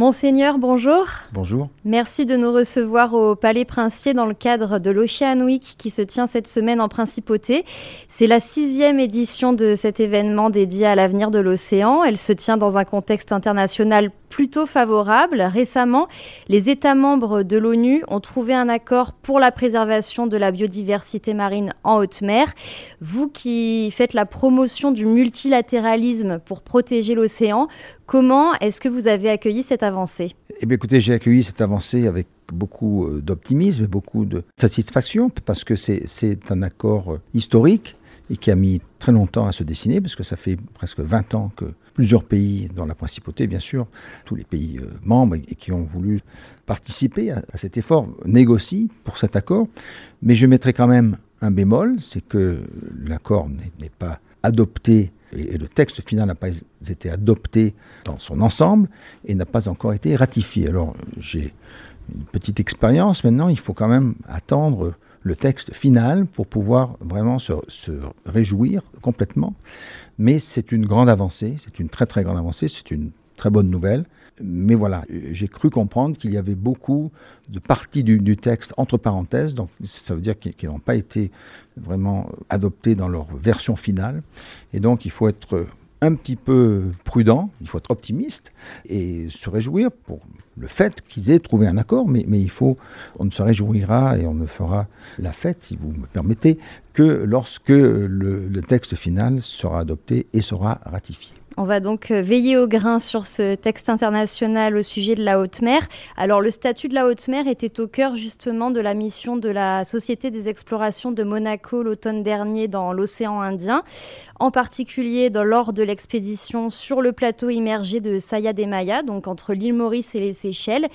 Monseigneur, bonjour. Bonjour. Merci de nous recevoir au Palais Princier dans le cadre de l'Ocean Week qui se tient cette semaine en Principauté. C'est la sixième édition de cet événement dédié à l'avenir de l'océan. Elle se tient dans un contexte international plutôt favorable. Récemment, les États membres de l'ONU ont trouvé un accord pour la préservation de la biodiversité marine en haute mer. Vous qui faites la promotion du multilatéralisme pour protéger l'océan, comment est-ce que vous avez accueilli cette avancée? Eh bien écoutez, j'ai accueilli cette avancée avec beaucoup euh, d'optimisme et beaucoup de satisfaction parce que c'est un accord euh, historique et qui a mis très longtemps à se dessiner, parce que ça fait presque 20 ans que plusieurs pays, dans la principauté bien sûr, tous les pays euh, membres et qui ont voulu participer à, cet effort, négocient pour cet accord. Mais je mettrai quand même un bémol, c'est que l'accord n'est pas adopté et, le texte final n'a pas été adopté dans son ensemble et n'a pas encore été ratifié. Alors j'ai une petite expérience maintenant, il faut quand même attendre le texte final pour pouvoir vraiment se, réjouir complètement. Mais c'est une grande avancée, c'est une très très grande avancée, c'est une très bonne nouvelle. Mais voilà, j'ai cru comprendre qu'il y avait beaucoup de parties du, texte entre parenthèses, donc ça veut dire qu'ils n'ont pas été vraiment adoptés dans leur version finale. Et donc il faut être un petit peu prudent, il faut être optimiste et se réjouir pour le fait qu'ils aient trouvé un accord, mais, il faut, on ne se réjouira et on ne fera la fête, si vous me permettez, que lorsque le texte final sera adopté et sera ratifié. On va donc euh, veiller au grain sur ce texte international au sujet de la haute mer. Alors le statut de la haute mer était au cœur justement de la mission de la Société des explorations de Monaco l'automne dernier dans l'océan Indien, en particulier dans, lors de l'expédition sur le plateau immergé de Saya de Maya, donc entre l'île Maurice et les Seychelles.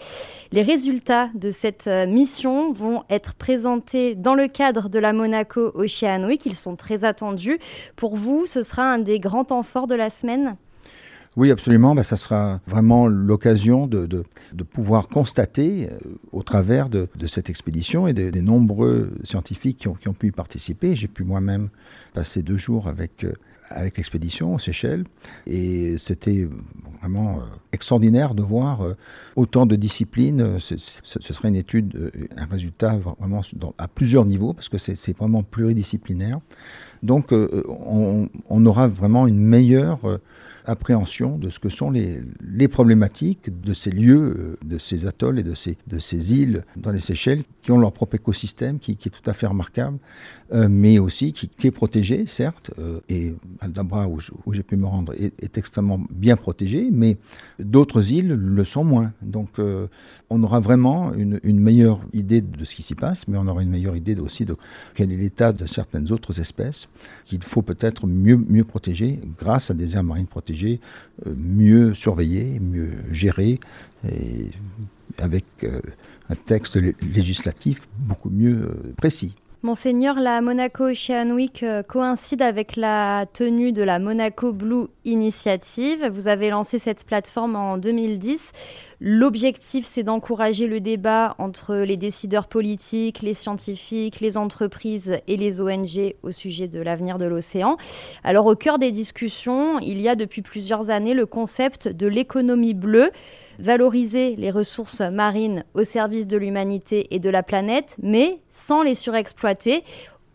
Les résultats de cette euh, mission vont être présentés dans le cadre de la Monaco Ocean Week. Ils sont très attendus. Pour vous, ce sera un des grands temps forts de la semaine? Oui, absolument. Bah, ça sera vraiment l'occasion de, pouvoir constater, euh, au travers de, cette expédition et des nombreux scientifiques qui ont, pu y participer, j'ai pu moi-même passer deux jours avec, euh, l'expédition aux Seychelles. Et c'était vraiment euh, extraordinaire de voir autant de disciplines. Ce, serait une étude, un résultat vraiment à plusieurs niveaux, parce que c'est vraiment pluridisciplinaire. Donc on, on, aura vraiment une meilleure appréhension de ce que sont les, les problématiques de ces lieux, euh, de ces atolls et de ces, de ces îles dans les Seychelles qui ont leur propre écosystème qui, est tout à fait remarquable, euh, mais aussi qui, est protégé, certes. Euh, et Aldabra, où, j'ai pu me rendre, est, est, extrêmement bien protégé, mais d'autres îles le sont moins. Donc on aura vraiment une, une, meilleure idée de ce qui s'y passe, mais on aura une meilleure idée aussi de quel est l'état de certaines autres espèces qu'il faut peut-être mieux, mieux protéger grâce à des aires marines protégées euh, mieux surveillé, mieux géré, et avec euh, un texte législatif beaucoup mieux euh, précis. Monseigneur, la Monaco Ocean Week coïncide avec la tenue de la Monaco Blue Initiative. Vous avez lancé cette plateforme en 2010. L'objectif, c'est d'encourager le débat entre les décideurs politiques, les scientifiques, les entreprises et les ONG au sujet de l'avenir de l'océan. Alors au cœur des discussions, il y a depuis plusieurs années le concept de l'économie bleue valoriser les ressources marines au service de l'humanité et de la planète, mais sans les surexploiter,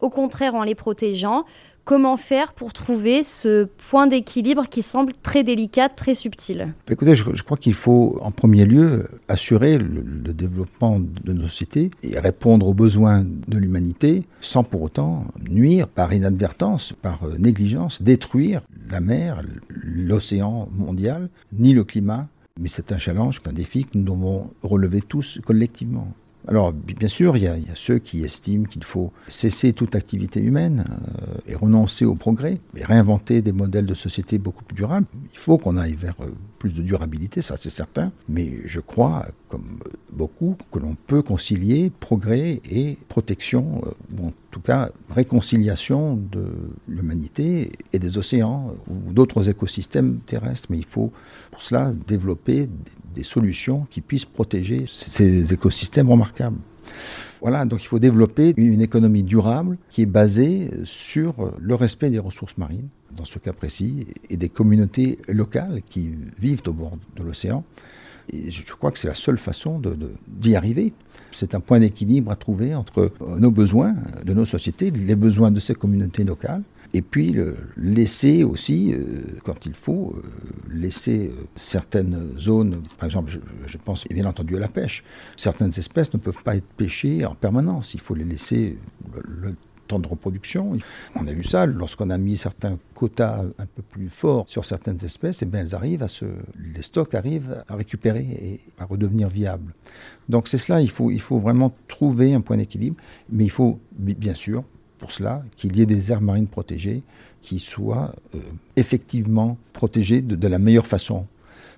au contraire en les protégeant. Comment faire pour trouver ce point d'équilibre qui semble très délicat, très subtil? Écoutez, je, crois qu'il faut en premier lieu assurer le, développement de nos sociétés et répondre aux besoins de l'humanité sans pour autant nuire par inadvertance, par euh, négligence, détruire la mer, l'océan mondial, ni le climat, mais c'est un challenge, un défi que nous devons relever tous collectivement. Alors, bien sûr, il y, a, ceux qui estiment qu'il faut cesser toute activité humaine euh, et renoncer au progrès, et réinventer des modèles de société beaucoup plus durables. Il faut qu'on aille vers euh, plus de durabilité, ça c'est certain, mais je crois, comme beaucoup, que l'on peut concilier progrès et protection, euh, ou en tout cas réconciliation de l'humanité et des océans ou d'autres écosystèmes terrestres. Mais il faut pour cela développer des solutions qui puissent protéger ces écosystèmes remarquables. Voilà, donc il faut développer une économie durable qui est basée sur le respect des ressources marines, dans ce cas précis, et des communautés locales qui vivent au bord de l'océan. Je crois que c'est la seule façon d'y arriver. C'est un point d'équilibre à trouver entre nos besoins de nos sociétés, les besoins de ces communautés locales, et puis laisser aussi, euh, quand il faut, euh, laisser euh, certaines zones, par exemple, je, pense bien entendu à la pêche, certaines espèces ne peuvent pas être pêchées en permanence, il faut les laisser le, temps de reproduction. On a vu ça lorsqu'on a mis certains quotas un peu plus forts sur certaines espèces, et eh bien elles arrivent les stocks arrivent à récupérer et à redevenir viables. Donc c'est cela, il faut vraiment trouver un point d'équilibre, mais il faut bien sûr pour cela qu'il y ait des aires marines protégées qui soient euh, effectivement protégées de, la meilleure façon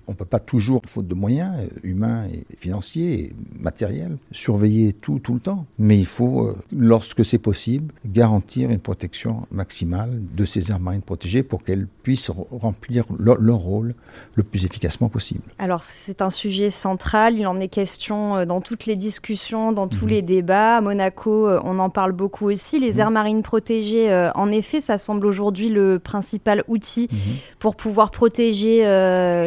on ne peut pas toujours, faute de moyens euh, humains et financiers et matériels, surveiller tout tout le temps. Mais il faut, euh, lorsque c'est possible, garantir une protection maximale de ces aires marines protégées pour qu'elles puissent remplir leur, rôle le plus efficacement possible. Alors c'est un sujet central, il en est question euh, dans toutes les discussions, dans tous mhm. les débats. À Monaco, on en parle beaucoup aussi. Les mhm. aires marines protégées, en effet, ça semble aujourd'hui le principal outil mhm. pour pouvoir protéger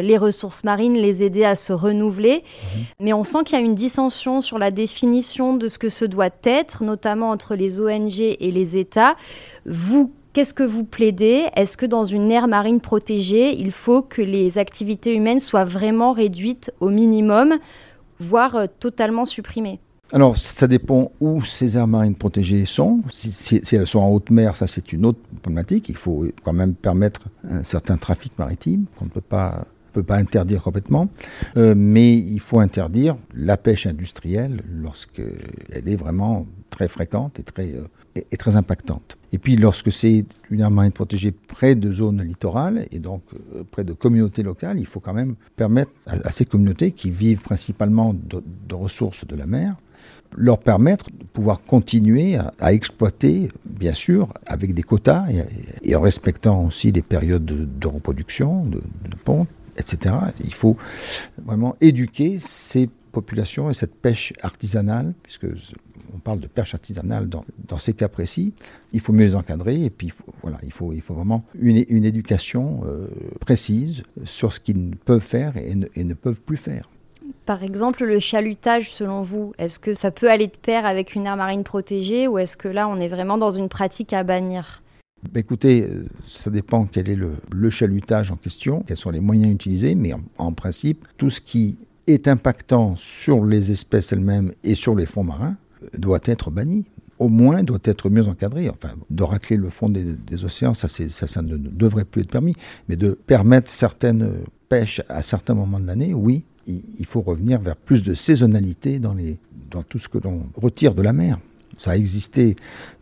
les ressources marines, les aider à se renouveler. Mhm. Mais on sent qu'il y a une dissension sur la définition de ce que ce doit être, notamment entre les ONG et les États. Vous, Qu'est-ce que vous plaidez? Est-ce que dans une aire marine protégée, il faut que les activités humaines soient vraiment réduites au minimum, voire euh, totalement supprimées? Alors, ça dépend où ces aires marines protégées sont. Si, si elles sont en haute mer, ça c'est une autre problématique. Il faut quand même permettre un certain trafic maritime qu'on ne peut pas peut pas interdire complètement, euh, mais il faut interdire la pêche industrielle lorsqu'elle est vraiment très fréquente et très, euh, et, très impactante. Et puis lorsque c'est une aire marine protégée près de zones littorales et donc euh, près de communautés locales, il faut quand même permettre à, ces communautés qui vivent principalement de, ressources de la mer, leur permettre de pouvoir continuer à, exploiter, bien sûr, avec des quotas et, en respectant aussi les périodes de, reproduction, de, de ponte, etc. Il faut vraiment éduquer ces populations et cette pêche artisanale, puisque on parle de pêche artisanale dans, ces cas précis, il faut mieux les encadrer et puis voilà, il faut, il faut vraiment une, une éducation euh, précise sur ce qu'ils peuvent faire et ne, et ne peuvent plus faire. Par exemple, le chalutage, selon vous, est-ce que ça peut aller de pair avec une aire marine protégée ou est-ce que là, on est vraiment dans une pratique à bannir? Écoutez, euh, ça dépend quel est le, chalutage en question, quels sont les moyens utilisés, mais en, principe, tout ce qui est impactant sur les espèces elles-mêmes et sur les fonds marins euh, doit être banni. Au moins, doit être mieux encadré. Enfin, de racler le fond des, océans, ça, ça, ne devrait plus être permis. Mais de permettre certaines pêches à certains moments de l'année, oui, il, faut revenir vers plus de saisonnalité dans, les, dans tout ce que l'on retire de la mer. Ça a existé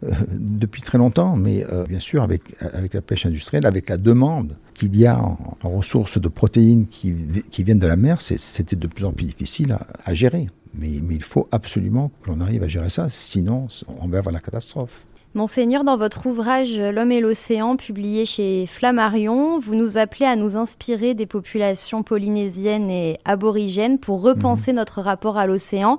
euh, depuis très longtemps, mais euh, bien sûr, avec, avec la pêche industrielle, avec la demande qu'il y a en, ressources de protéines qui, qui, viennent de la mer, c'était de plus en plus difficile à, gérer. Mais, mais, il faut absolument que l'on arrive à gérer ça, sinon on va vers la catastrophe. Monseigneur, dans votre ouvrage L'homme et l'océan, publié chez Flammarion, vous nous appelez à nous inspirer des populations polynésiennes et aborigènes pour repenser mhm. notre rapport à l'océan.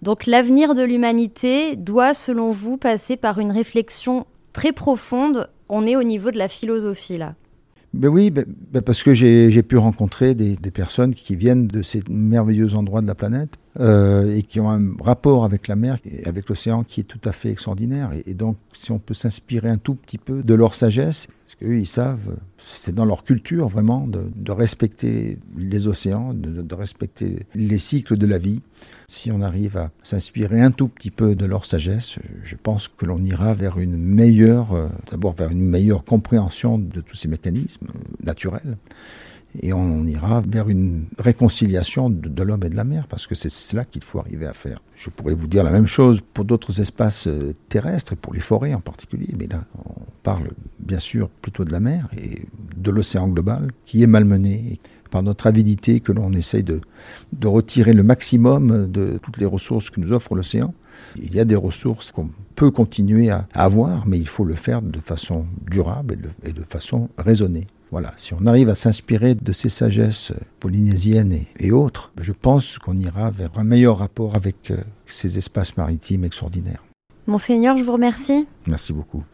Donc l'avenir de l'humanité doit, selon vous, passer par une réflexion très profonde. On est au niveau de la philosophie là. Ben oui, ben, ben parce que j'ai pu rencontrer des, personnes qui viennent de ces merveilleux endroits de la planète euh, et qui ont un rapport avec la mer et avec l'océan qui est tout à fait extraordinaire. Et, et donc, si on peut s'inspirer un tout petit peu de leur sagesse, eux, ils savent, c'est dans leur culture vraiment de, respecter les océans, de, respecter les cycles de la vie. Si on arrive à s'inspirer un tout petit peu de leur sagesse, je pense que l'on ira vers une meilleure, euh, d'abord vers une meilleure compréhension de tous ces mécanismes naturels et on ira vers une réconciliation de, l'homme et de la mer, parce que c'est cela qu'il faut arriver à faire. Je pourrais vous dire la même chose pour d'autres espaces euh, terrestres, et pour les forêts en particulier, mais là, on parle bien sûr plutôt de la mer et de l'océan global, qui est malmené par notre avidité que l'on essaye de, de retirer le maximum de toutes les ressources que nous offre l'océan. Il y a des ressources qu'on peut continuer à avoir, mais il faut le faire de façon durable et de façon raisonnée. Voilà, si on arrive à s'inspirer de ces sagesses polynésiennes et, autres, je pense qu'on ira vers un meilleur rapport avec euh, ces espaces maritimes extraordinaires. Monseigneur, je vous remercie. Merci beaucoup.